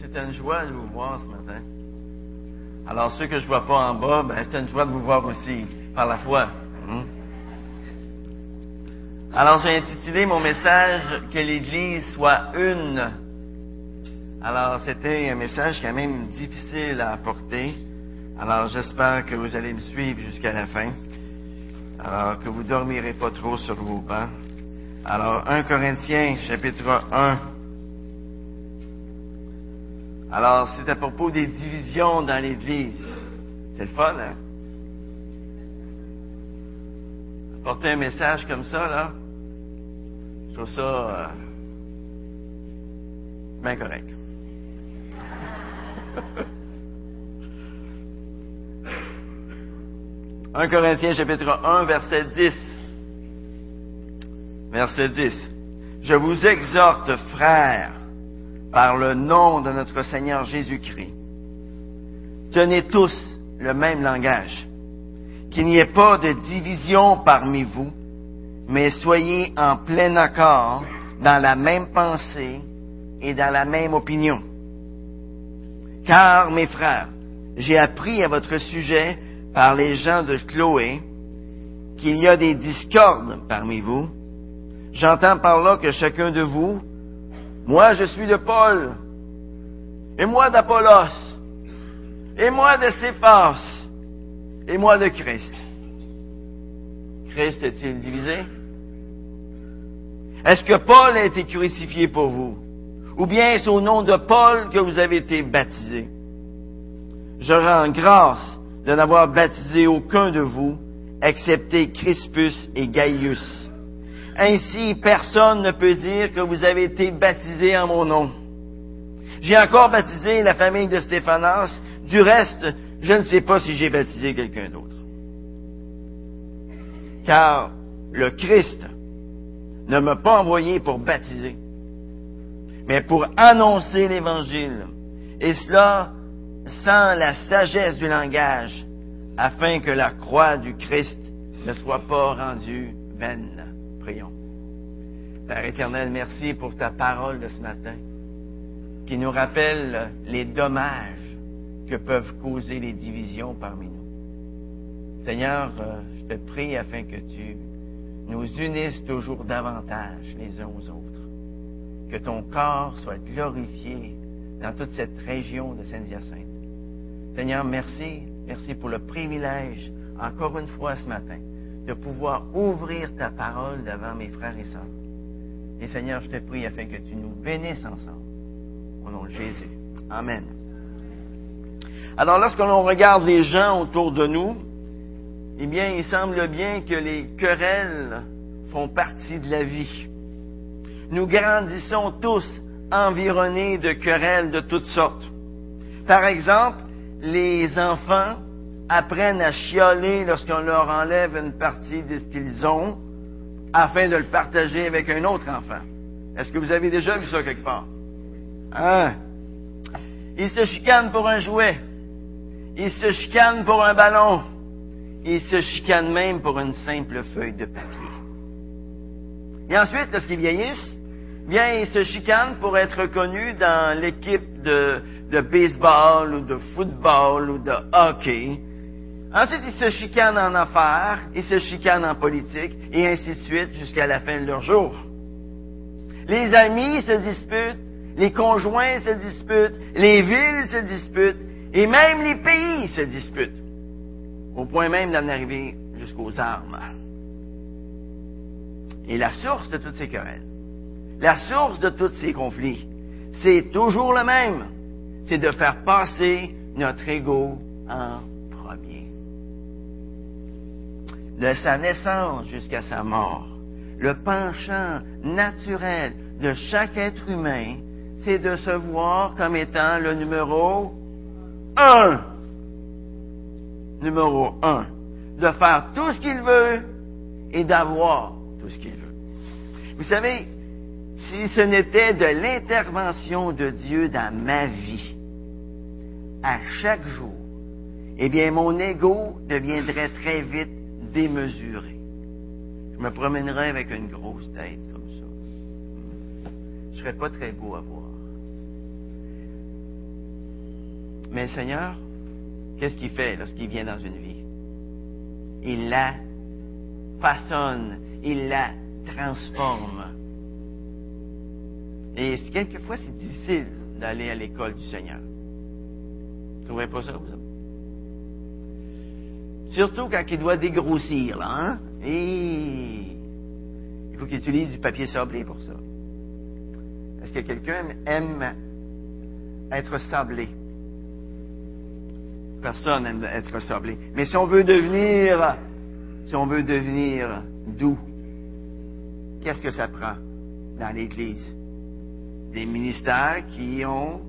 C'est une joie de vous voir ce matin. Alors, ceux que je ne vois pas en bas, ben, c'est une joie de vous voir aussi, par la foi. Hmm? Alors, j'ai intitulé mon message Que l'Église soit une. Alors, c'était un message quand même difficile à apporter. Alors, j'espère que vous allez me suivre jusqu'à la fin. Alors, que vous dormirez pas trop sur vos bancs. Alors, 1 Corinthiens, chapitre 1. Alors, c'est à propos des divisions dans l'Église. C'est le fun, hein? Apporter un message comme ça, là, je trouve ça euh, bien correct. « 1 Corinthiens chapitre 1, verset 10. Verset 10. Je vous exhorte, frères, par le nom de notre Seigneur Jésus-Christ, tenez tous le même langage, qu'il n'y ait pas de division parmi vous, mais soyez en plein accord dans la même pensée et dans la même opinion. Car, mes frères, j'ai appris à votre sujet par les gens de Chloé qu'il y a des discordes parmi vous. J'entends par là que chacun de vous moi, je suis de Paul. Et moi d'Apollos. Et moi de Céphas. Et moi de Christ. Christ est-il divisé? Est-ce que Paul a été crucifié pour vous? Ou bien est-ce au nom de Paul que vous avez été baptisé? Je rends grâce de n'avoir baptisé aucun de vous, excepté Crispus et Gaius ainsi, personne ne peut dire que vous avez été baptisé en mon nom. J'ai encore baptisé la famille de Stéphanas. Du reste, je ne sais pas si j'ai baptisé quelqu'un d'autre. Car le Christ ne m'a pas envoyé pour baptiser, mais pour annoncer l'Évangile. Et cela sans la sagesse du langage, afin que la croix du Christ ne soit pas rendue vaine. Père éternel, merci pour ta parole de ce matin, qui nous rappelle les dommages que peuvent causer les divisions parmi nous. Seigneur, euh, je te prie afin que tu nous unisses toujours davantage les uns aux autres, que ton corps soit glorifié dans toute cette région de Saint-Hyacinthe. Seigneur, merci, merci pour le privilège, encore une fois ce matin, de pouvoir ouvrir ta parole devant mes frères et sœurs. Et Seigneur, je te prie afin que tu nous bénisses ensemble. Au nom de Jésus. Amen. Alors, lorsque l'on regarde les gens autour de nous, eh bien, il semble bien que les querelles font partie de la vie. Nous grandissons tous environnés de querelles de toutes sortes. Par exemple, les enfants apprennent à chioler lorsqu'on leur enlève une partie de ce qu'ils ont afin de le partager avec un autre enfant. Est-ce que vous avez déjà vu ça quelque part? Hein? Ils se chicanent pour un jouet. Ils se chicanent pour un ballon. Ils se chicanent même pour une simple feuille de papier. Et ensuite, lorsqu'ils vieillissent, bien, ils se chicanent pour être reconnus dans l'équipe de baseball ou de football ou de hockey Ensuite, ils se chicanent en affaires, ils se chicanent en politique, et ainsi de suite jusqu'à la fin de leur jour. Les amis se disputent, les conjoints se disputent, les villes se disputent, et même les pays se disputent, au point même d'en arriver jusqu'aux armes. Et la source de toutes ces querelles, la source de tous ces conflits, c'est toujours le même, c'est de faire passer notre ego en de sa naissance jusqu'à sa mort, le penchant naturel de chaque être humain, c'est de se voir comme étant le numéro un. Numéro un. De faire tout ce qu'il veut et d'avoir tout ce qu'il veut. Vous savez, si ce n'était de l'intervention de Dieu dans ma vie, à chaque jour, eh bien, mon ego deviendrait très vite démesuré. Je me promènerais avec une grosse tête comme ça. serait pas très beau à voir. Mais Seigneur, qu'est-ce qu'il fait lorsqu'il vient dans une vie? Il la façonne, il la transforme. Et quelquefois, c'est difficile d'aller à l'école du Seigneur. Vous trouvez pas ça, vous Surtout quand il doit dégrossir, là, hein? Il faut qu'il utilise du papier sablé pour ça. Est-ce que quelqu'un aime être sablé? Personne n'aime être sablé. Mais si on veut devenir, si on veut devenir doux, qu'est-ce que ça prend dans l'Église? Des ministères qui ont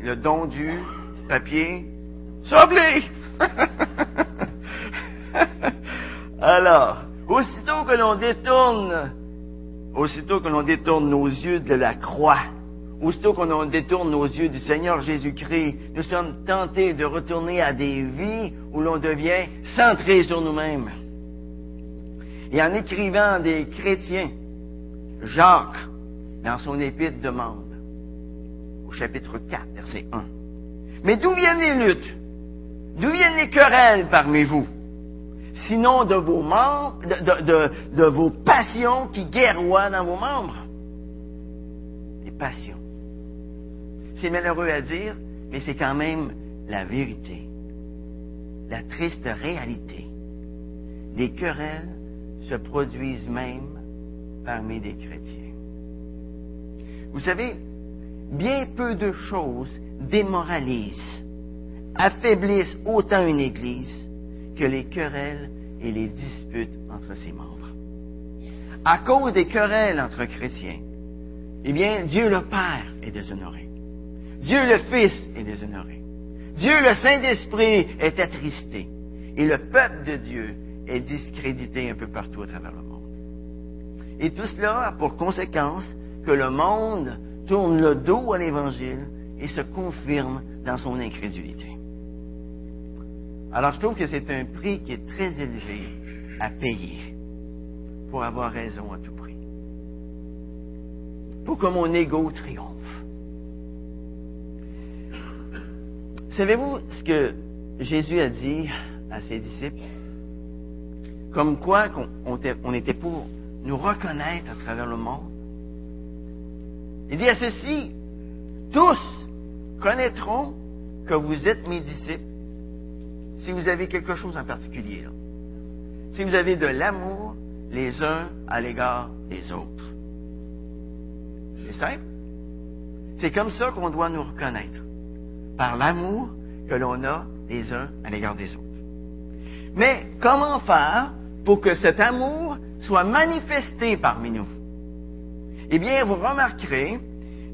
le don du papier sablé. Alors, aussitôt que l'on détourne, aussitôt que l'on détourne nos yeux de la croix, aussitôt que l'on détourne nos yeux du Seigneur Jésus-Christ, nous sommes tentés de retourner à des vies où l'on devient centré sur nous-mêmes. Et en écrivant des chrétiens, Jacques, dans son épître, demande, au chapitre 4, verset 1, Mais d'où viennent les luttes? D'où viennent les querelles parmi vous? Sinon de vos membres, de, vos passions qui guerroient dans vos membres. Les passions. C'est malheureux à dire, mais c'est quand même la vérité. La triste réalité. Les querelles se produisent même parmi des chrétiens. Vous savez, bien peu de choses démoralisent affaiblissent autant une Église que les querelles et les disputes entre ses membres. À cause des querelles entre chrétiens, eh bien, Dieu le Père est déshonoré. Dieu le Fils est déshonoré. Dieu le Saint-Esprit est attristé. Et le peuple de Dieu est discrédité un peu partout à travers le monde. Et tout cela a pour conséquence que le monde tourne le dos à l'Évangile et se confirme dans son incrédulité. Alors je trouve que c'est un prix qui est très élevé à payer pour avoir raison à tout prix. Pour que mon ego triomphe. Savez-vous ce que Jésus a dit à ses disciples? Comme quoi on était pour nous reconnaître à travers le monde. Il dit à ceci, tous connaîtront que vous êtes mes disciples si vous avez quelque chose en particulier. Si vous avez de l'amour les uns à l'égard des autres. C'est simple. C'est comme ça qu'on doit nous reconnaître. Par l'amour que l'on a les uns à l'égard des autres. Mais comment faire pour que cet amour soit manifesté parmi nous? Eh bien, vous remarquerez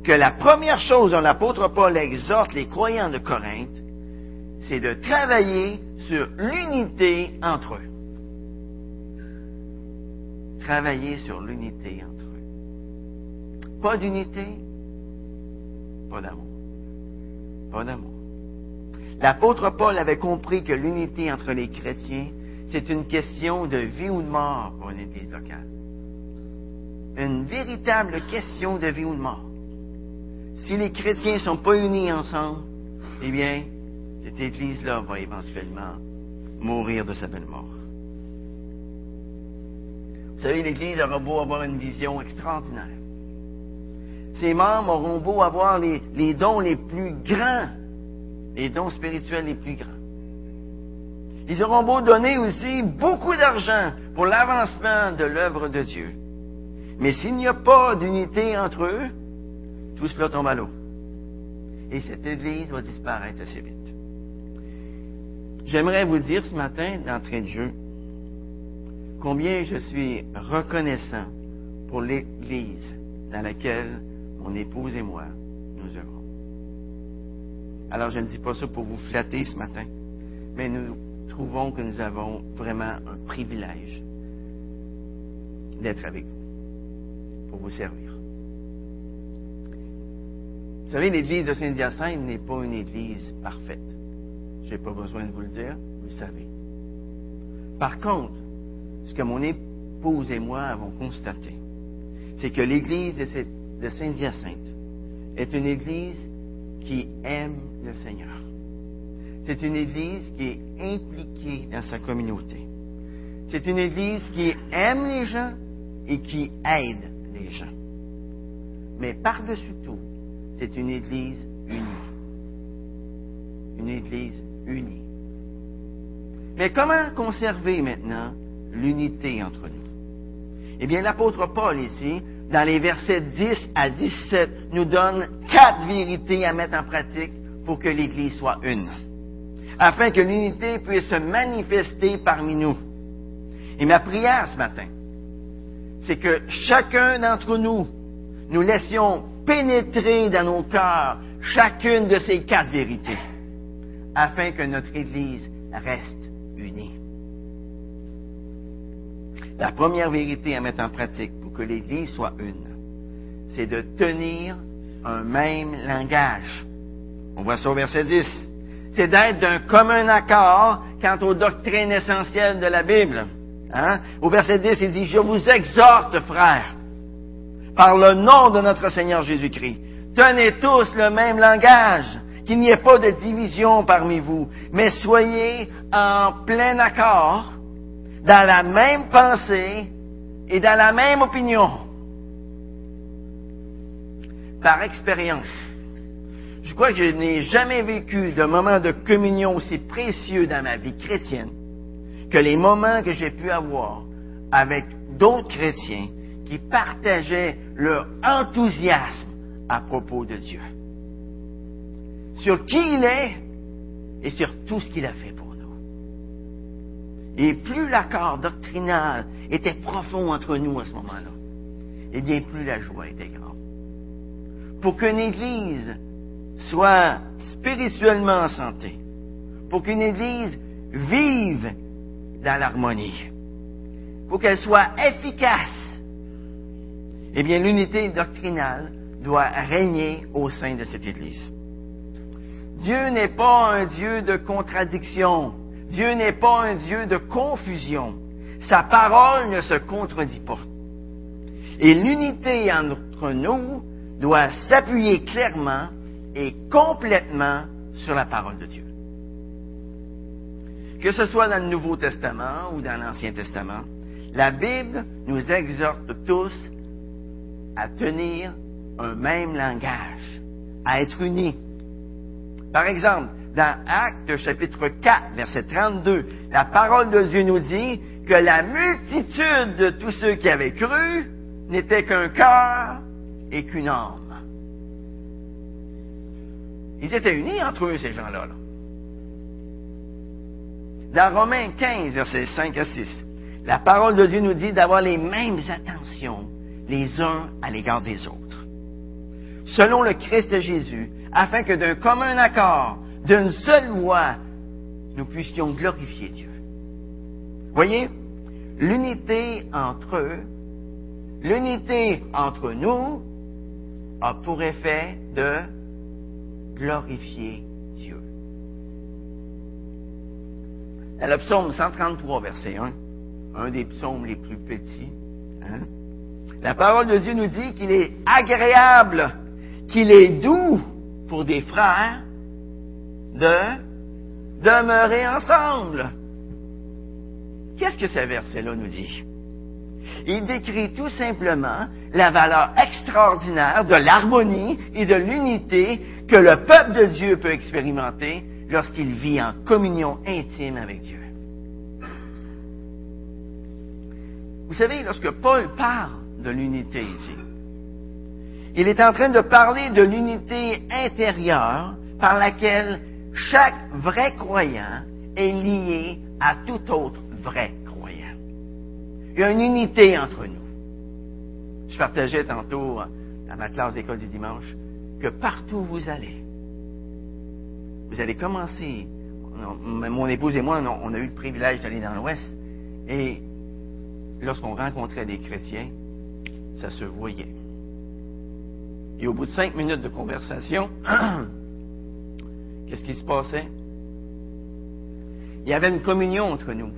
que la première chose dont l'apôtre Paul exhorte les croyants de Corinthe, c'est de travailler sur l'unité entre eux. Travailler sur l'unité entre eux. Pas d'unité, pas d'amour. Pas d'amour. L'apôtre Paul avait compris que l'unité entre les chrétiens, c'est une question de vie ou de mort pour une église locale. Une véritable question de vie ou de mort. Si les chrétiens ne sont pas unis ensemble, eh bien, cette Église-là va éventuellement mourir de sa belle mort. Vous savez, l'Église aura beau avoir une vision extraordinaire. Ses membres auront beau avoir les, dons les plus grands, les dons spirituels les plus grands. Ils auront beau donner aussi beaucoup d'argent pour l'avancement de l'œuvre de Dieu. Mais s'il n'y a pas d'unité entre eux, tout cela tombe à l'eau. Et cette Église va disparaître assez vite. J'aimerais vous dire ce matin, d'entrée de jeu, combien je suis reconnaissant pour l'Église dans laquelle mon épouse et moi nous œuvrons. Alors, je ne dis pas ça pour vous flatter ce matin, mais nous trouvons que nous avons vraiment un privilège d'être avec vous, pour vous servir. Vous savez, l'Église de Saint-Hyacinthe n'est pas une Église parfaite. Je n'ai pas besoin de vous le dire, vous le savez. Par contre, ce que mon épouse et moi avons constaté, c'est que l'Église de Saint-Hyacinthe est une Église qui aime le Seigneur. C'est une Église qui est impliquée dans sa communauté. C'est une Église qui aime les gens et qui aide les gens. Mais par-dessus tout, c'est une Église unie. Une Église unie. Mais comment conserver maintenant l'unité entre nous? Eh bien, l'apôtre Paul ici, dans les versets 10 à 17, nous donne quatre vérités à mettre en pratique pour que l'Église soit une, afin que l'unité puisse se manifester parmi nous. Et ma prière ce matin, c'est que chacun d'entre nous, nous laissions pénétrer dans nos cœurs chacune de ces quatre vérités, afin que notre Église reste unie. La première vérité à mettre en pratique pour que l'Église soit une, c'est de tenir un même langage. On voit ça au verset 10. C'est d'être d'un commun accord quant aux doctrines essentielles de la Bible. Hein? Au verset 10, il dit, je vous exhorte, frères, par le nom de notre Seigneur Jésus-Christ, tenez tous le même langage, qu'il n'y ait pas de division parmi vous, mais soyez en plein accord, dans la même pensée et dans la même opinion. Par expérience, je crois que je n'ai jamais vécu de moment de communion aussi précieux dans ma vie chrétienne que les moments que j'ai pu avoir avec d'autres chrétiens qui partageaient leur enthousiasme à propos de Dieu. Sur qui il est et sur tout ce qu'il a fait pour nous. Et plus l'accord doctrinal était profond entre nous à ce moment-là, et bien plus la joie était grande. Pour qu'une Église soit spirituellement en santé, pour qu'une Église vive dans l'harmonie, pour qu'elle soit efficace, eh bien l'unité doctrinale doit régner au sein de cette Église. Dieu n'est pas un Dieu de contradiction. Dieu n'est pas un Dieu de confusion. Sa parole ne se contredit pas. Et l'unité entre nous doit s'appuyer clairement et complètement sur la parole de Dieu. Que ce soit dans le Nouveau Testament ou dans l'Ancien Testament, la Bible nous exhorte tous à tenir un même langage, à être unis. Par exemple, dans Actes chapitre 4, verset 32, la parole de Dieu nous dit que la multitude de tous ceux qui avaient cru n'était qu'un cœur et qu'une âme. Ils étaient unis entre eux, ces gens-là. Dans Romains 15, versets 5 à 6, la parole de Dieu nous dit d'avoir les mêmes attentions les uns à l'égard des autres. Selon le Christ Jésus, afin que d'un commun accord, d'une seule voix, nous puissions glorifier Dieu. Voyez, l'unité entre eux, l'unité entre nous, a pour effet de glorifier Dieu. Dans le psaume 133, verset 1, un des psaumes les plus petits, hein, la parole de Dieu nous dit qu'il est agréable, qu'il est doux pour des frères de demeurer ensemble. Qu'est-ce que ce verset-là nous dit? Il décrit tout simplement la valeur extraordinaire de l'harmonie et de l'unité que le peuple de Dieu peut expérimenter lorsqu'il vit en communion intime avec Dieu. Vous savez, lorsque Paul parle de l'unité ici, il est en train de parler de l'unité intérieure par laquelle chaque vrai croyant est lié à tout autre vrai croyant. Il y a une unité entre nous. Je partageais tantôt dans ma classe d'école du dimanche que partout où vous allez, vous allez commencer. Mon épouse et moi, on a eu le privilège d'aller dans l'Ouest. Et lorsqu'on rencontrait des chrétiens, ça se voyait. Et au bout de cinq minutes de conversation, qu'est-ce qui se passait? Il y avait une communion entre nous,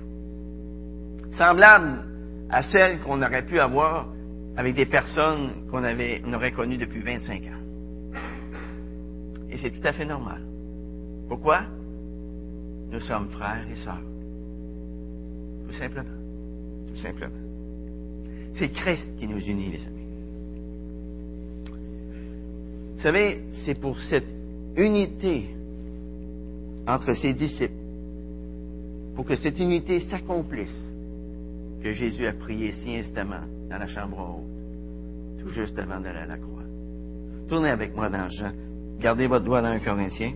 semblable à celle qu'on aurait pu avoir avec des personnes qu'on avait, aurait connues depuis 25 ans. Et c'est tout à fait normal. Pourquoi? Nous sommes frères et sœurs. Tout simplement. Tout simplement. C'est Christ qui nous unit, les amis. Vous savez, c'est pour cette unité entre ses disciples, pour que cette unité s'accomplisse, que Jésus a prié si instamment dans la chambre haute, tout juste avant d'aller à la croix. Tournez avec moi dans Jean. Gardez votre doigt dans un Corinthien.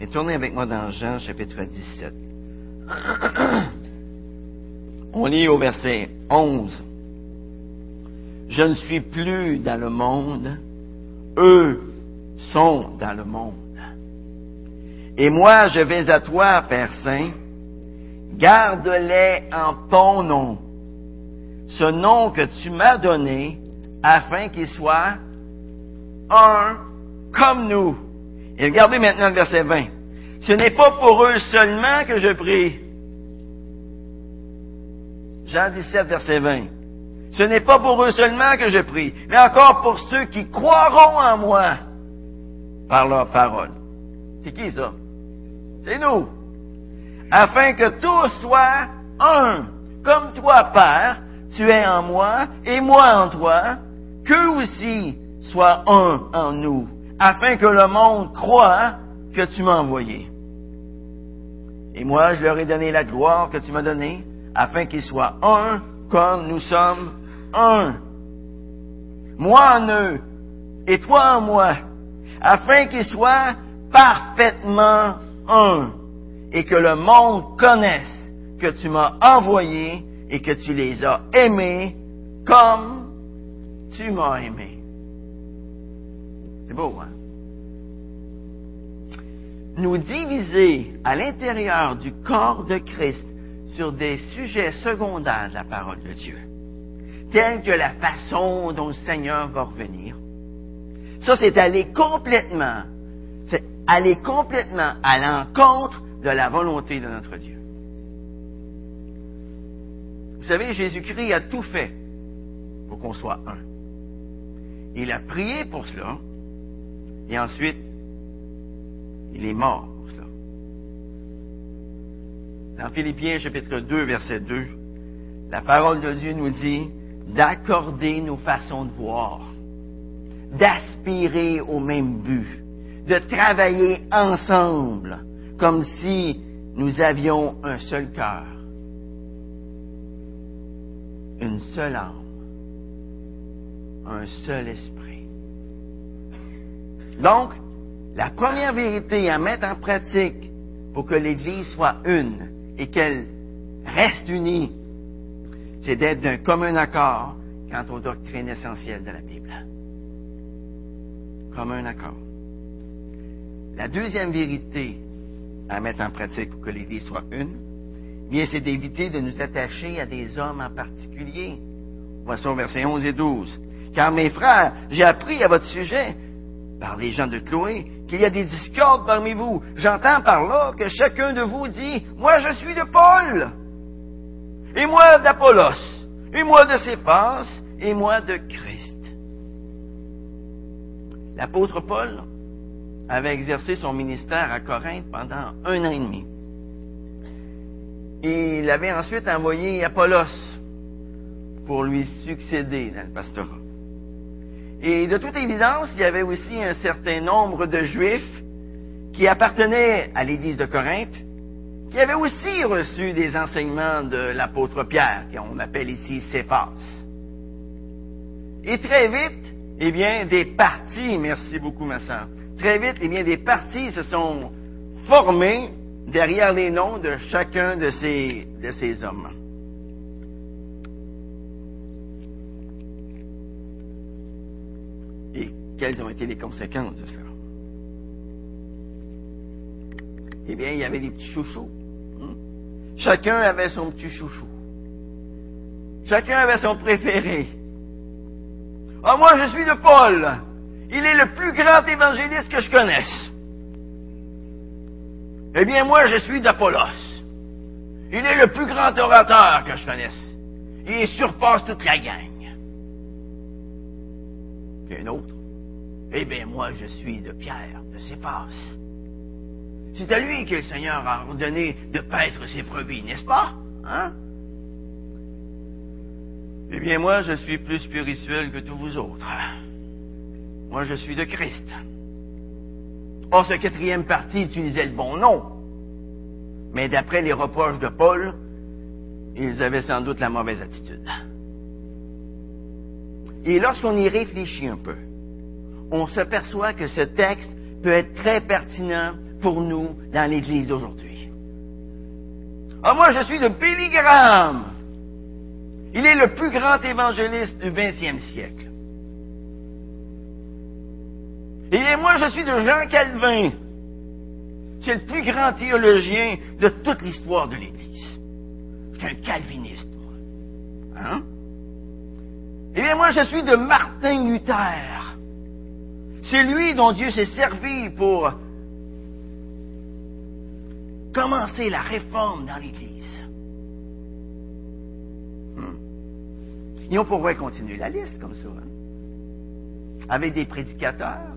Et tournez avec moi dans Jean chapitre 17. On lit au verset 11. Je ne suis plus dans le monde, eux sont dans le monde. Et moi, je vais à toi, Père Saint, garde-les en ton nom, ce nom que tu m'as donné, afin qu'ils soient un comme nous. Et regardez maintenant le verset 20. Ce n'est pas pour eux seulement que je prie. Jean 17, verset 20. Ce n'est pas pour eux seulement que je prie, mais encore pour ceux qui croiront en moi par leur parole. C'est qui ça? C'est nous. Afin que tous soient un, comme toi, Père, tu es en moi et moi en toi, qu'eux aussi soient un en nous, afin que le monde croit que tu m'as envoyé. Et moi, je leur ai donné la gloire que tu m'as donnée, afin qu'ils soient un comme nous sommes un. Moi en eux et toi en moi, afin qu'ils soient parfaitement un, et que le monde connaisse que tu m'as envoyé et que tu les as aimés comme tu m'as aimé. C'est beau, hein? Nous diviser à l'intérieur du corps de Christ sur des sujets secondaires de la parole de Dieu, tels que la façon dont le Seigneur va revenir. Ça, c'est aller complètement, c'est aller complètement à l'encontre de la volonté de notre Dieu. Vous savez, Jésus-Christ a tout fait pour qu'on soit un. Il a prié pour cela, et ensuite, il est mort pour cela. Dans Philippiens chapitre 2, verset 2, la parole de Dieu nous dit d'accorder nos façons de voir, d'aspirer au même but, de travailler ensemble comme si nous avions un seul cœur une seule âme, un seul esprit. Donc, la première vérité à mettre en pratique pour que l'Église soit une et qu'elle reste unie, c'est d'être d'un commun accord quant aux doctrines essentielles de la Bible. Commun accord. La deuxième vérité à mettre en pratique pour que l'Église soit une, bien, c'est d'éviter de nous attacher à des hommes en particulier. Voici au verset 11 et 12. Car mes frères, j'ai appris à votre sujet, par les gens de Chloé, qu'il y a des discordes parmi vous. J'entends par là que chacun de vous dit, moi je suis de Paul, et moi d'Apollos, et moi de Céphas, et moi de Christ. L'apôtre Paul avait exercé son ministère à Corinthe pendant un an et demi. Il avait ensuite envoyé Apollos pour lui succéder dans le pastorat. Et de toute évidence, il y avait aussi un certain nombre de Juifs qui appartenaient à l'Église de Corinthe, qui avaient aussi reçu des enseignements de l'apôtre Pierre, qu'on appelle ici Céphas. Et très vite, eh bien, des partis, merci beaucoup ma sœur, très vite, eh bien, des partis se sont formés derrière les noms de chacun de ces, de ces hommes. Et quelles ont été les conséquences de cela? Eh bien, il y avait des petits chouchous. Hein? Chacun avait son petit chouchou. Chacun avait son préféré. Ah, moi, je suis de Paul. Il est le plus grand évangéliste que je connaisse. Eh bien, moi, je suis d'Apollos. Il est le plus grand orateur que je connaisse. Il surpasse toute la gang. Puis un autre. Eh bien, moi, je suis de Pierre, de Céphas. C'est à lui que le Seigneur a ordonné de paître ses brebis, n'est-ce pas? Hein? Eh bien, moi, je suis plus spirituel que tous vous autres. Moi, je suis de Christ. Or, ce quatrième parti utilisait le bon nom. Mais d'après les reproches de Paul, ils avaient sans doute la mauvaise attitude. Et lorsqu'on y réfléchit un peu, on se perçoit que ce texte peut être très pertinent pour nous dans l'Église d'aujourd'hui. Ah, moi, je suis de Billy Graham. Il est le plus grand évangéliste du 20e siècle. Et moi, je suis de Jean Calvin. C'est le plus grand théologien de toute l'histoire de l'Église. Suis un calviniste, moi. Hein? Et bien, moi, je suis de Martin Luther. C'est lui dont Dieu s'est servi pour commencer la réforme dans l'Église. Hmm. Et on pourrait continuer la liste comme ça. Hein? Avec des prédicateurs,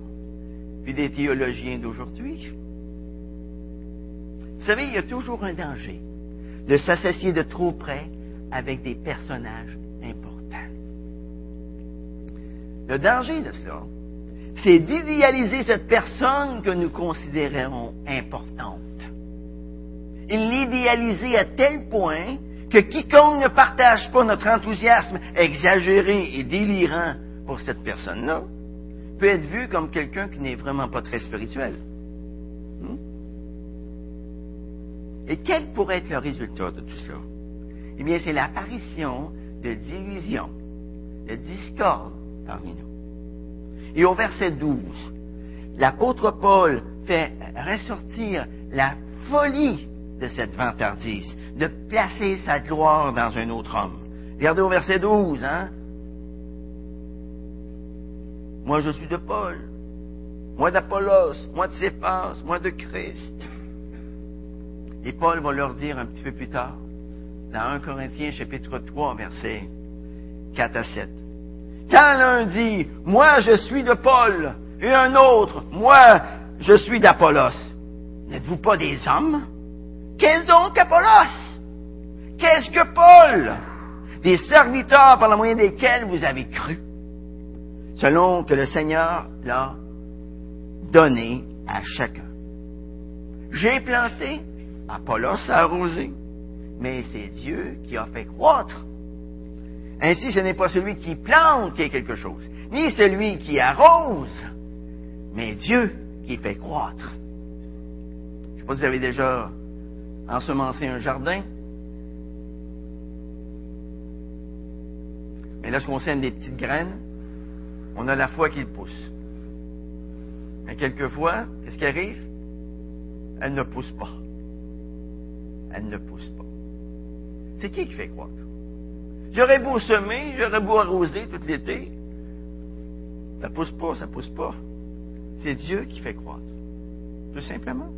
puis des théologiens d'aujourd'hui. Vous savez, il y a toujours un danger de s'associer de trop près avec des personnages importants. Le danger de ça, c'est d'idéaliser cette personne que nous considérons importante. Et l'idéaliser à tel point que quiconque ne partage pas notre enthousiasme exagéré et délirant pour cette personne-là peut être vu comme quelqu'un qui n'est vraiment pas très spirituel. Hmm? Et quel pourrait être le résultat de tout ça? Eh bien, c'est l'apparition de division, de discorde parmi nous. Et au verset 12, l'apôtre Paul fait ressortir la folie de cette vantardise, de placer sa gloire dans un autre homme. Regardez au verset 12, hein? Moi, je suis de Paul. Moi d'Apollos. Moi de Céphas. Moi de Christ. Et Paul va leur dire un petit peu plus tard, dans 1 Corinthiens chapitre 3, versets 4 à 7. Quand l'un dit, moi je suis de Paul, et un autre, moi je suis d'Apollos, n'êtes-vous pas des hommes? Qu'est-ce donc Apollos? Qu'est-ce que Paul? Des serviteurs par la moyen desquels vous avez cru selon que le Seigneur l'a donné à chacun. J'ai planté, Apollos a arrosé, mais c'est Dieu qui a fait croître. Ainsi, ce n'est pas celui qui plante qui est quelque chose, ni celui qui arrose, mais Dieu qui fait croître. Je ne sais pas si vous avez déjà ensemencé un jardin. Mais lorsqu'on sème des petites graines, on a la foi qu'il pousse. Mais quelquefois, qu'est-ce qui arrive? Elle ne pousse pas. Elle ne pousse pas. C'est qui qui fait croître? J'aurais beau semer, j'aurais beau arroser tout l'été. Ça pousse pas, ça pousse pas. C'est Dieu qui fait croître. Tout simplement.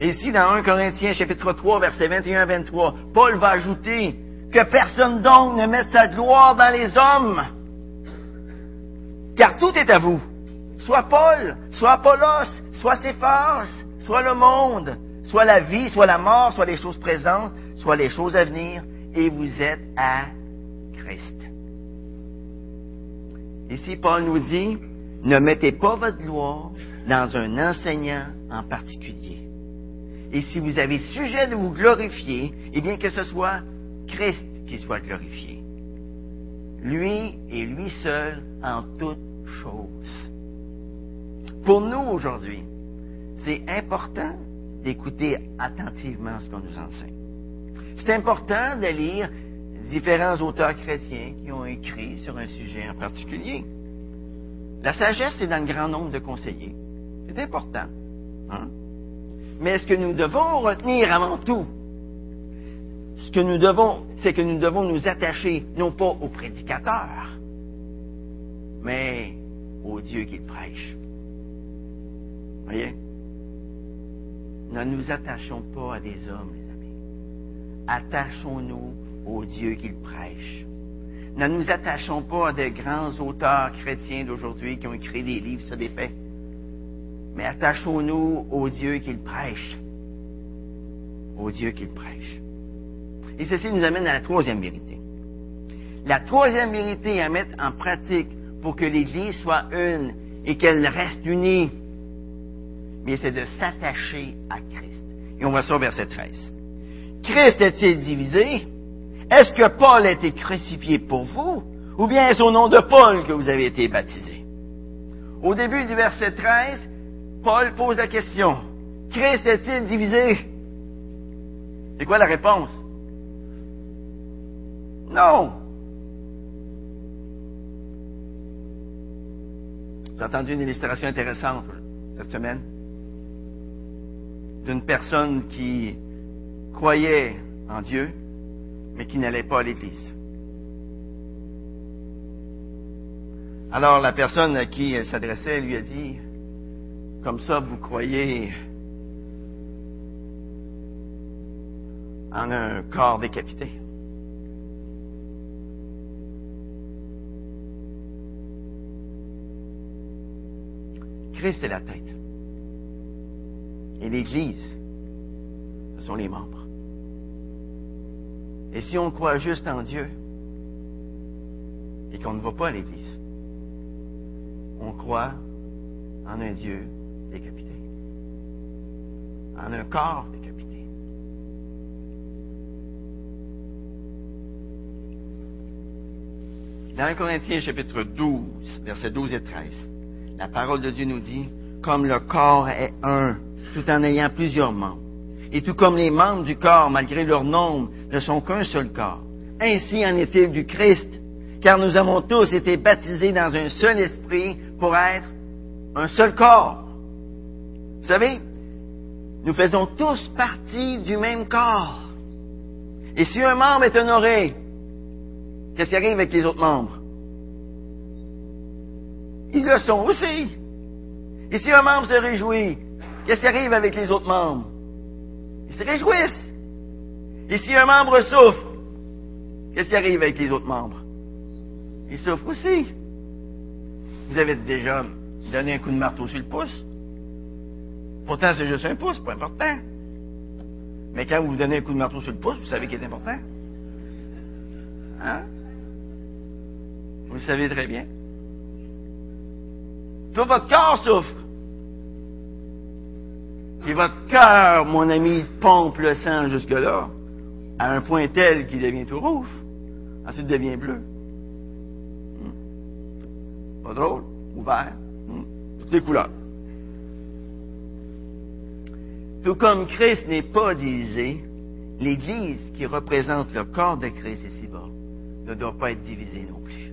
Et ici, dans 1 Corinthiens chapitre 3, versets 21 à 23, Paul va ajouter que personne donc ne mette sa gloire dans les hommes, car tout est à vous. Soit Paul, soit Apollos, soit Céphas, soit le monde, soit la vie, soit la mort, soit les choses présentes, soit les choses à venir, et vous êtes à Christ. Ici, Paul nous dit, ne mettez pas votre gloire dans un enseignant en particulier. Et si vous avez sujet de vous glorifier, eh bien que ce soit Christ qui soit glorifié. Lui et lui seul en toutes choses. Pour nous aujourd'hui, c'est important d'écouter attentivement ce qu'on nous enseigne. C'est important de lire différents auteurs chrétiens qui ont écrit sur un sujet en particulier. La sagesse est dans le grand nombre de conseillers. C'est important. Hein? Mais ce que nous devons retenir avant tout, que nous devons, c'est que nous devons nous attacher non pas aux prédicateurs, mais au Dieu qu'il prêche. Voyez? Ne nous attachons pas à des hommes, les amis. Attachons-nous au Dieu qu'il prêche. ne nous attachons pas à des grands auteurs chrétiens d'aujourd'hui qui ont écrit des livres sur des faits, mais attachons-nous au Dieu qu'il prêche. Au Dieu qu'il prêche. Et ceci nous amène à la troisième vérité. La troisième vérité à mettre en pratique pour que l'Église soit une et qu'elle reste unie, mais c'est de s'attacher à Christ. Et on va ça au verset 13. Christ est-il divisé? Est-ce que Paul a été crucifié pour vous? Ou bien est-ce au nom de Paul que vous avez été baptisé? Au début du verset 13, Paul pose la question. Christ est-il divisé? C'est quoi la réponse? Non. J'ai entendu une illustration intéressante cette semaine d'une personne qui croyait en Dieu, mais qui n'allait pas à l'église. Alors la personne à qui elle s'adressait lui a dit, comme ça vous croyez en un corps décapité. Christ est la tête. Et l'Église, ce sont les membres. Et si on croit juste en Dieu et qu'on ne va pas à l'Église, on croit en un Dieu décapité, en un corps décapité. Dans 1 Corinthiens chapitre 12, versets 12 et 13, la parole de Dieu nous dit, comme le corps est un, tout en ayant plusieurs membres, et tout comme les membres du corps, malgré leur nombre, ne sont qu'un seul corps, ainsi en est-il du Christ, car nous avons tous été baptisés dans un seul esprit pour être un seul corps. Vous savez, nous faisons tous partie du même corps. Et si un membre est honoré, qu'est-ce qui arrive avec les autres membres? Ils le sont aussi. Et si un membre se réjouit, qu'est-ce qui arrive avec les autres membres? Ils se réjouissent. Et si un membre souffre, qu'est-ce qui arrive avec les autres membres? Ils souffrent aussi. Vous avez déjà donné un coup de marteau sur le pouce. Pourtant, c'est juste un pouce, pas important. Mais quand vous vous donnez un coup de marteau sur le pouce, vous savez qu'il est important. Hein? Vous le savez très bien. Tout votre corps souffre. Et votre cœur, mon ami, pompe le sang jusque-là, à un point tel qu'il devient tout rouge. Ensuite, devient bleu. Hmm. Pas drôle? Ouvert. Hmm. Toutes les couleurs. Tout comme Christ n'est pas divisé, l'Église qui représente le corps de Christ ici-bas ne doit pas être divisée non plus.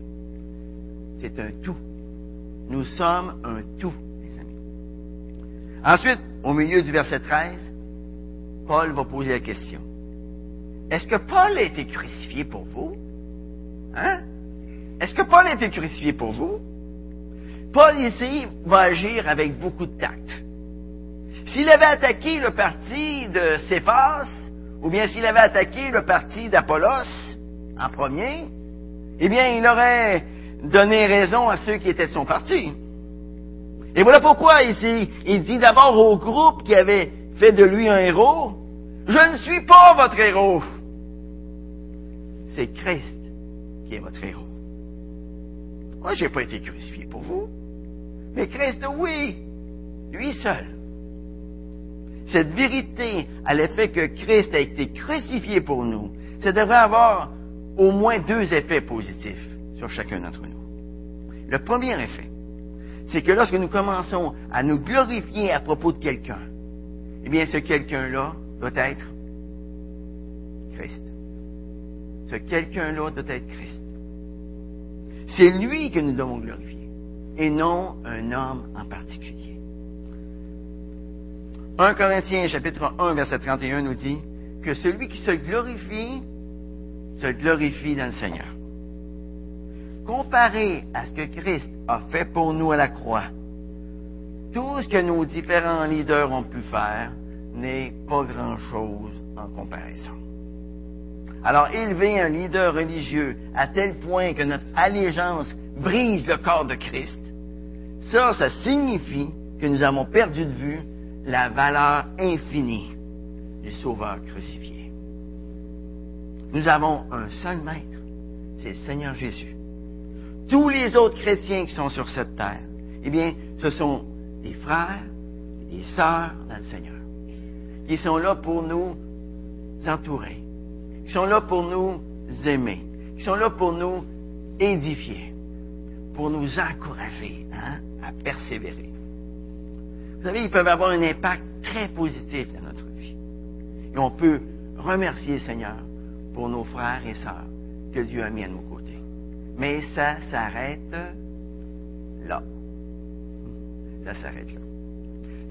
C'est un tout. Nous sommes un tout, les amis. Ensuite, au milieu du verset 13, Paul va poser la question. Est-ce que Paul a été crucifié pour vous? Hein? Est-ce que Paul a été crucifié pour vous? Paul ici va agir avec beaucoup de tact. S'il avait attaqué le parti de Céphas, ou bien s'il avait attaqué le parti d'Apollos en premier, eh bien, il aurait donner raison à ceux qui étaient de son parti. Et voilà pourquoi ici, il dit d'abord au groupe qui avait fait de lui un héros, je ne suis pas votre héros. C'est Christ qui est votre héros. Moi, je n'ai pas été crucifié pour vous. Mais Christ, oui, lui seul. Cette vérité à l'effet que Christ a été crucifié pour nous, ça devrait avoir au moins deux effets positifs sur chacun d'entre nous. Le premier effet, c'est que lorsque nous commençons à nous glorifier à propos de quelqu'un, eh bien, ce quelqu'un-là doit être Christ. Ce quelqu'un-là doit être Christ. C'est lui que nous devons glorifier, et non un homme en particulier. 1 Corinthiens chapitre 1 verset 31 nous dit que celui qui se glorifie, se glorifie dans le Seigneur comparé à ce que Christ a fait pour nous à la croix, tout ce que nos différents leaders ont pu faire n'est pas grand-chose en comparaison. Alors élever un leader religieux à tel point que notre allégeance brise le corps de Christ, ça, ça signifie que nous avons perdu de vue la valeur infinie du Sauveur crucifié. Nous avons un seul maître, c'est le Seigneur Jésus. Tous les autres chrétiens qui sont sur cette terre, eh bien, ce sont des frères, des sœurs dans le Seigneur, qui sont là pour nous entourer, qui sont là pour nous aimer, qui sont là pour nous édifier, pour nous encourager hein, à persévérer. Vous savez, ils peuvent avoir un impact très positif dans notre vie. Et on peut remercier le Seigneur pour nos frères et sœurs que Dieu a mis à nos côtés. Mais ça s'arrête là. Ça s'arrête là.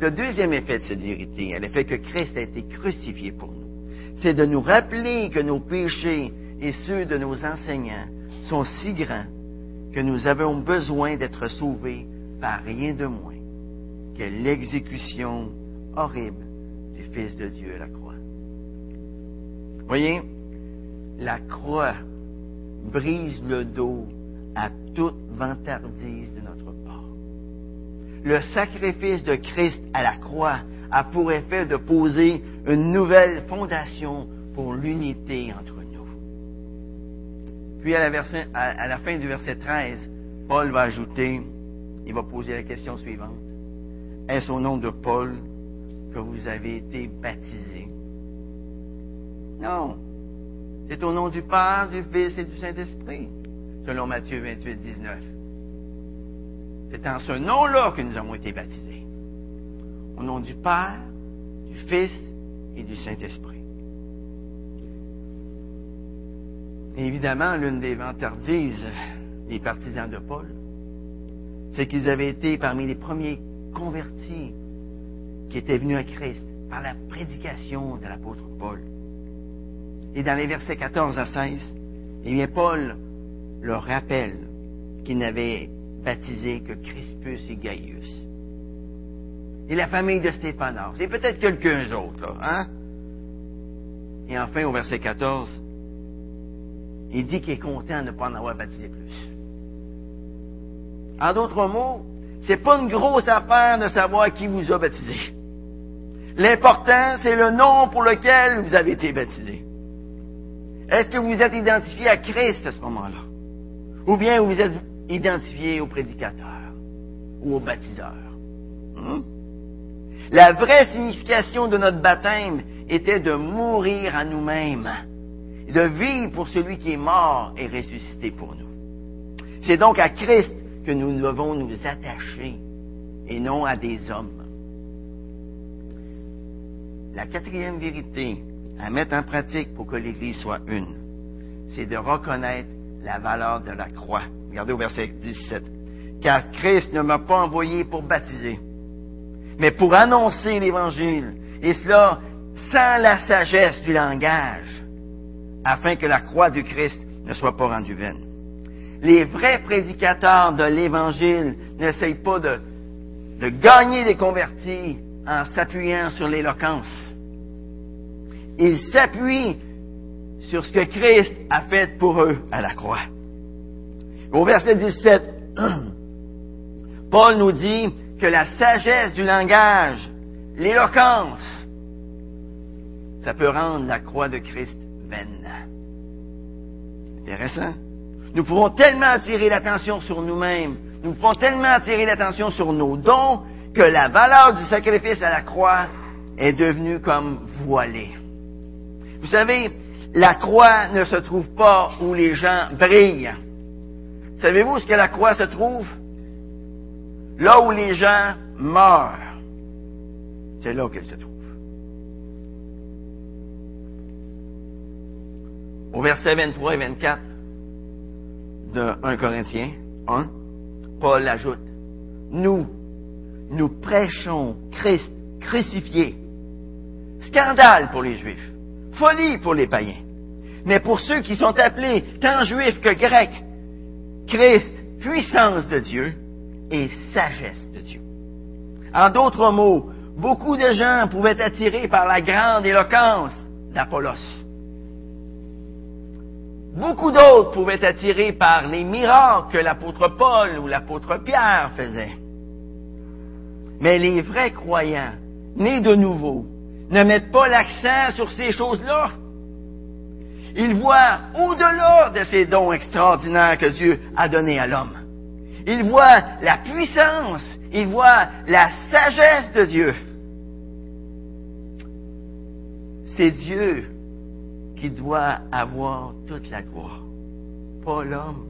Le deuxième effet de cette vérité, l'effet que Christ a été crucifié pour nous, c'est de nous rappeler que nos péchés et ceux de nos enseignants sont si grands que nous avons besoin d'être sauvés par rien de moins que l'exécution horrible du Fils de Dieu à la croix. Voyez, la croix brise le dos à toute vantardise de notre part. Le sacrifice de Christ à la croix a pour effet de poser une nouvelle fondation pour l'unité entre nous. Puis à la, fin du verset 13, Paul va ajouter, il va poser la question suivante. Est-ce au nom de Paul que vous avez été baptisés? Non. C'est au nom du Père, du Fils et du Saint-Esprit, selon Matthieu 28, 19. C'est en ce nom-là que nous avons été baptisés. Au nom du Père, du Fils et du Saint-Esprit. évidemment, l'une des vantardises des partisans de Paul, c'est qu'ils avaient été parmi les premiers convertis qui étaient venus à Christ par la prédication de l'apôtre Paul. Et dans les versets 14 à 16, eh bien, Paul leur rappelle qu'il n'avait baptisé que Crispus et Gaius. Et la famille de Stéphanas. Et peut-être quelques autres, hein? Et enfin, au verset 14, il dit qu'il est content de ne pas en avoir baptisé plus. En d'autres mots, c'est pas une grosse affaire de savoir qui vous a baptisé. L'important, c'est le nom pour lequel vous avez été baptisé. Est-ce que vous êtes identifié à Christ à ce moment-là? Ou bien vous êtes identifié au prédicateur ou au baptiseur? Hmm? La vraie signification de notre baptême était de mourir à nous-mêmes, de vivre pour celui qui est mort et ressuscité pour nous. C'est donc à Christ que nous devons nous attacher et non à des hommes. La quatrième vérité à mettre en pratique pour que l'Église soit une, c'est de reconnaître la valeur de la croix. Regardez au verset 17. Car Christ ne m'a pas envoyé pour baptiser, mais pour annoncer l'Évangile, et cela sans la sagesse du langage, afin que la croix du Christ ne soit pas rendue vaine. Les vrais prédicateurs de l'Évangile n'essayent pas de, de gagner des convertis en s'appuyant sur l'éloquence. Ils s'appuient sur ce que Christ a fait pour eux à la croix. Au verset 17, Paul nous dit que la sagesse du langage, l'éloquence, ça peut rendre la croix de Christ vaine. Intéressant. Nous pouvons tellement attirer l'attention sur nous-mêmes, nous pouvons tellement attirer l'attention sur nos dons, que la valeur du sacrifice à la croix est devenue comme voilée. Vous savez, la croix ne se trouve pas où les gens brillent. Savez-vous ce que la croix se trouve? Là où les gens meurent. C'est là qu'elle se trouve. Au verset 23 et 24, de 1 Corinthiens 1, Paul ajoute, nous, nous prêchons Christ crucifié. Scandale pour les Juifs, folie pour les païens. Mais pour ceux qui sont appelés tant juifs que grecs, Christ, puissance de Dieu et sagesse de Dieu. En d'autres mots, beaucoup de gens pouvaient être attirés par la grande éloquence d'Apollos. Beaucoup d'autres pouvaient être attirés par les miracles que l'apôtre Paul ou l'apôtre Pierre faisaient. Mais les vrais croyants, nés de nouveau, ne mettent pas l'accent sur ces choses-là. Ils voient au-delà de ces dons extraordinaires que Dieu a donnés à l'homme. Ils voient la puissance, ils voient la sagesse de Dieu. C'est Dieu qui doit avoir toute la gloire, pas l'homme.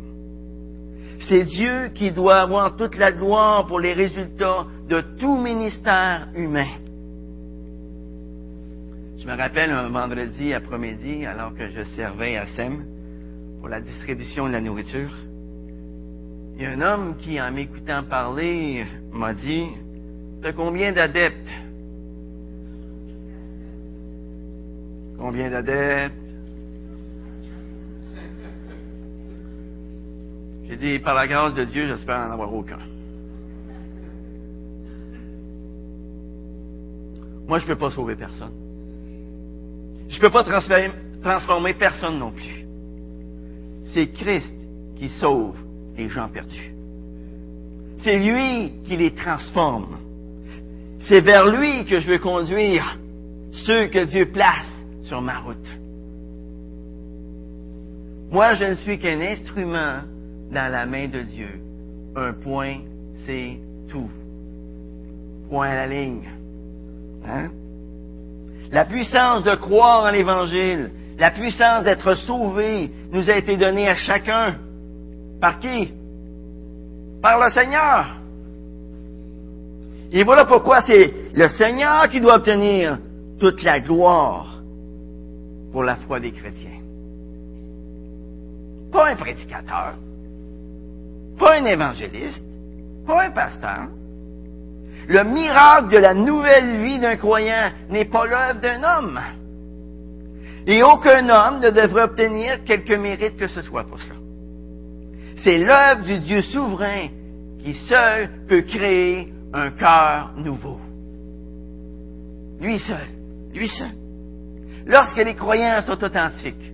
C'est Dieu qui doit avoir toute la gloire pour les résultats de tout ministère humain. Je me rappelle un vendredi après-midi, alors que je servais à SEM pour la distribution de la nourriture, il y a un homme qui, en m'écoutant parler, m'a dit, T'as combien d'adeptes? Combien d'adeptes? J'ai dit, par la grâce de Dieu, j'espère en avoir aucun. Moi, je ne peux pas sauver personne. Je ne peux pas transformer, personne non plus. C'est Christ qui sauve les gens perdus. C'est lui qui les transforme. C'est vers lui que je veux conduire ceux que Dieu place sur ma route. Moi, je ne suis qu'un instrument dans la main de Dieu. Un point, c'est tout. Point à la ligne. Hein? La puissance de croire en l'Évangile, la puissance d'être sauvé nous a été donnée à chacun. Par qui? Par le Seigneur. Et voilà pourquoi c'est le Seigneur qui doit obtenir toute la gloire pour la foi des chrétiens. Pas un prédicateur, pas un évangéliste, pas un pasteur. Le miracle de la nouvelle vie d'un croyant n'est pas l'œuvre d'un homme. Et aucun homme ne devrait obtenir quelque mérite que ce soit pour cela. C'est l'œuvre du Dieu souverain qui seul peut créer un cœur nouveau. Lui seul, lui seul. Lorsque les croyants sont authentiques,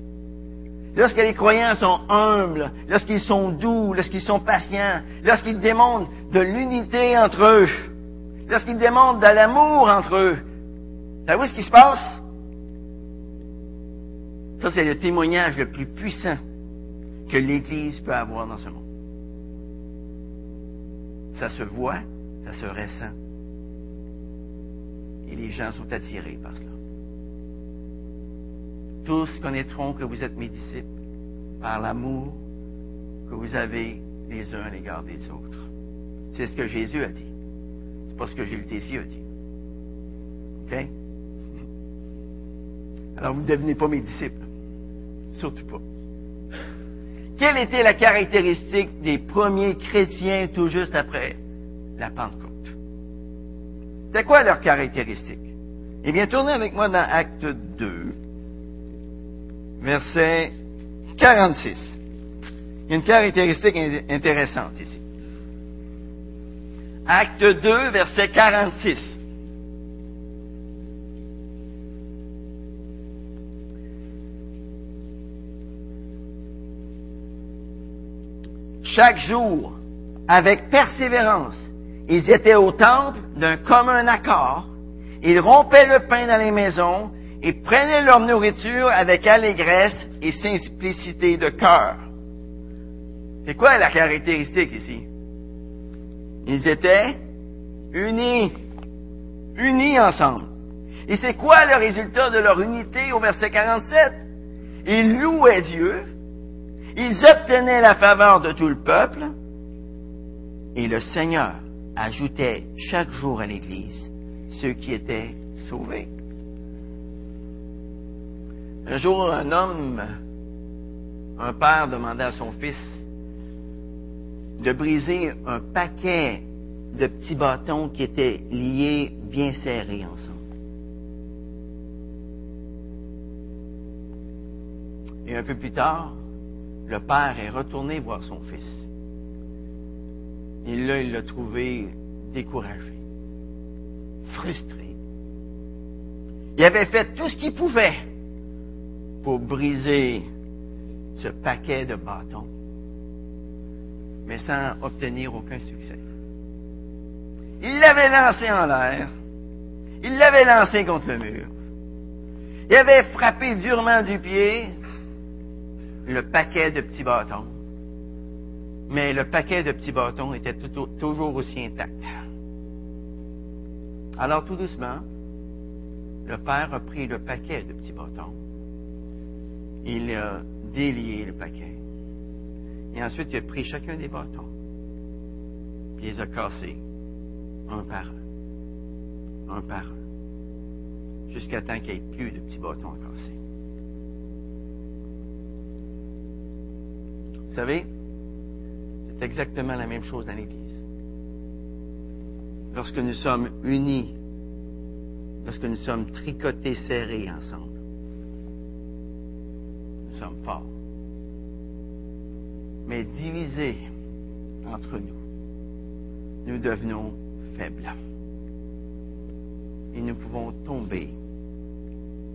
lorsque les croyants sont humbles, lorsqu'ils sont doux, lorsqu'ils sont patients, lorsqu'ils démontrent de l'unité entre eux, lorsqu'ils démontrent de l'amour entre eux, savez-vous ce qui se passe? Ça, c'est le témoignage le plus puissant que l'Église peut avoir dans ce monde. Ça se voit, ça se ressent. Et les gens sont attirés par cela. Tous connaîtront que vous êtes mes disciples par l'amour que vous avez les uns à l'égard des autres. C'est ce que Jésus a dit. C'est pas ce que Gilles Tessier a dit. OK? Alors, vous ne devenez pas mes disciples. Surtout pas. Quelle était la caractéristique des premiers chrétiens tout juste après la Pentecôte? C'est quoi leur caractéristique? Eh bien, tournez avec moi dans Acte 2, verset 46. Il y a une caractéristique intéressante ici. Acte 2, verset 46. Chaque jour, avec persévérance, ils étaient au temple d'un commun accord. Ils rompaient le pain dans les maisons et prenaient leur nourriture avec allégresse et simplicité de cœur. C'est quoi la caractéristique ici? Ils étaient unis, unis ensemble. Et c'est quoi le résultat de leur unité au verset 47? Ils louaient Dieu, ils obtenaient la faveur de tout le peuple, et le Seigneur ajoutait chaque jour à l'Église ceux qui étaient sauvés. Un jour, un homme, un père demandait à son fils de briser un paquet de petits bâtons qui étaient liés, bien serrés ensemble. Et un peu plus tard, le père est retourné voir son fils. Et là, il l'a trouvé découragé, frustré. Il avait fait tout ce qu'il pouvait pour briser ce paquet de bâtons, mais sans obtenir aucun succès. Il l'avait lancé en l'air. Il l'avait lancé contre le mur. Il avait frappé durement du pied le paquet de petits bâtons. Mais le paquet de petits bâtons était toujours aussi intact. Alors tout doucement, le père a pris le paquet de petits bâtons. Il a délié le paquet. Et ensuite, il a pris chacun des bâtons. Puis il les a cassés, un par un. Un par un. Jusqu'à temps qu'il n'y ait plus de petits bâtons à casser. Vous savez, c'est exactement la même chose dans l'Église. Lorsque nous sommes unis, lorsque nous sommes tricotés, serrés ensemble, nous sommes forts. Mais divisés entre nous, nous devenons faibles. Et nous pouvons tomber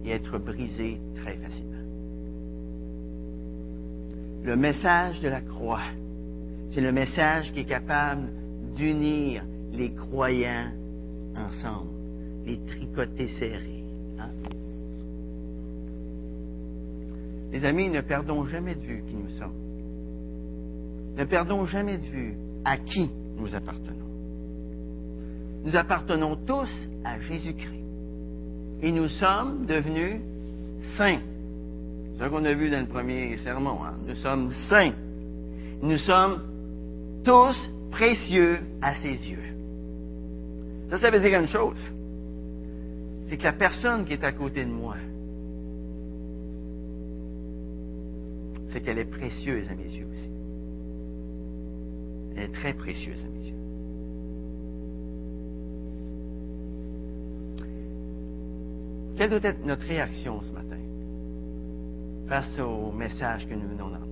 et être brisés très facilement. Le message de la croix, c'est le message qui est capable d'unir les croyants ensemble, les tricoter serrés. Hein? Les amis, ne perdons jamais de vue qui nous sommes. Ne perdons jamais de vue à qui nous appartenons. Nous appartenons tous à Jésus-Christ. Et nous sommes devenus saints. C'est ce qu'on a vu dans le premier sermon. Hein? Nous sommes saints. Nous sommes tous précieux à ses yeux. Ça, ça veut dire une chose. C'est que la personne qui est à côté de moi, c'est qu'elle est précieuse à mes yeux aussi. Est très précieuse à mes yeux. Quelle doit être notre réaction ce matin face au message que nous venons d'entendre?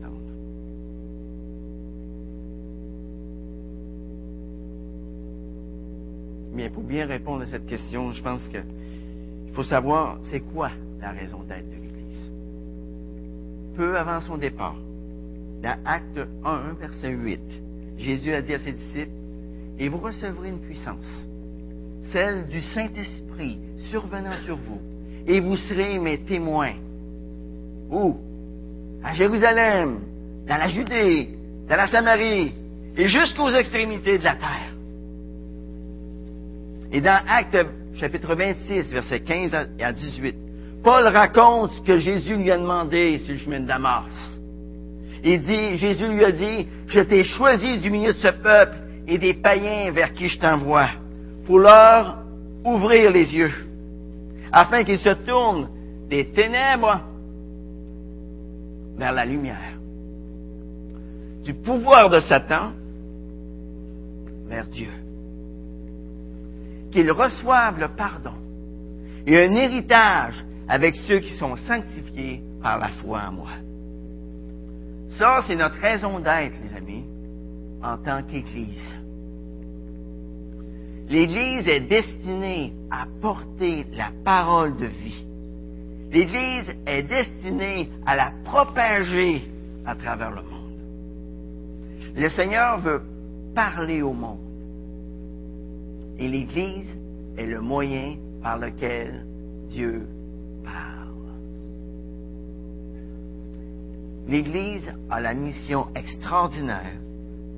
Bien, pour bien répondre à cette question, je pense qu'il faut savoir c'est quoi la raison d'être de l'Église. Peu avant son départ, dans Acte 1, verset 8, Jésus a dit à ses disciples, et vous recevrez une puissance, celle du Saint-Esprit survenant sur vous, et vous serez mes témoins. Où? À Jérusalem, dans la Judée, dans la Samarie, et jusqu'aux extrémités de la terre. Et dans Acte chapitre 26, versets 15 à 18, Paul raconte ce que Jésus lui a demandé sur le chemin de Damas. Il dit, Jésus lui a dit, je t'ai choisi du milieu de ce peuple et des païens vers qui je t'envoie, pour leur ouvrir les yeux, afin qu'ils se tournent des ténèbres vers la lumière, du pouvoir de Satan vers Dieu qu'ils reçoivent le pardon et un héritage avec ceux qui sont sanctifiés par la foi en moi. Ça, c'est notre raison d'être, les amis, en tant qu'Église. L'Église est destinée à porter la parole de vie. L'Église est destinée à la propager à travers le monde. Le Seigneur veut parler au monde. Et l'Église est le moyen par lequel Dieu parle. L'Église a la mission extraordinaire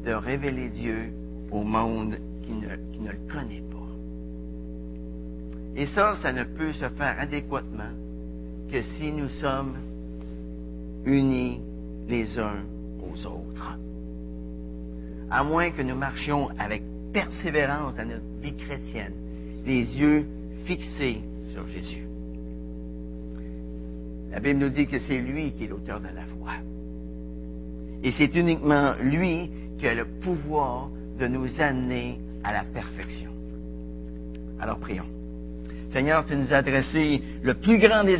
de révéler Dieu au monde qui ne, le connaît pas. Et ça, ça ne peut se faire adéquatement que si nous sommes unis les uns aux autres. À moins que nous marchions avec persévérance dans notre vie chrétienne, les yeux fixés sur Jésus. La Bible nous dit que c'est lui qui est l'auteur de la foi. Et c'est uniquement lui qui a le pouvoir de nous amener à la perfection. Alors prions. Seigneur, tu nous as le plus grand des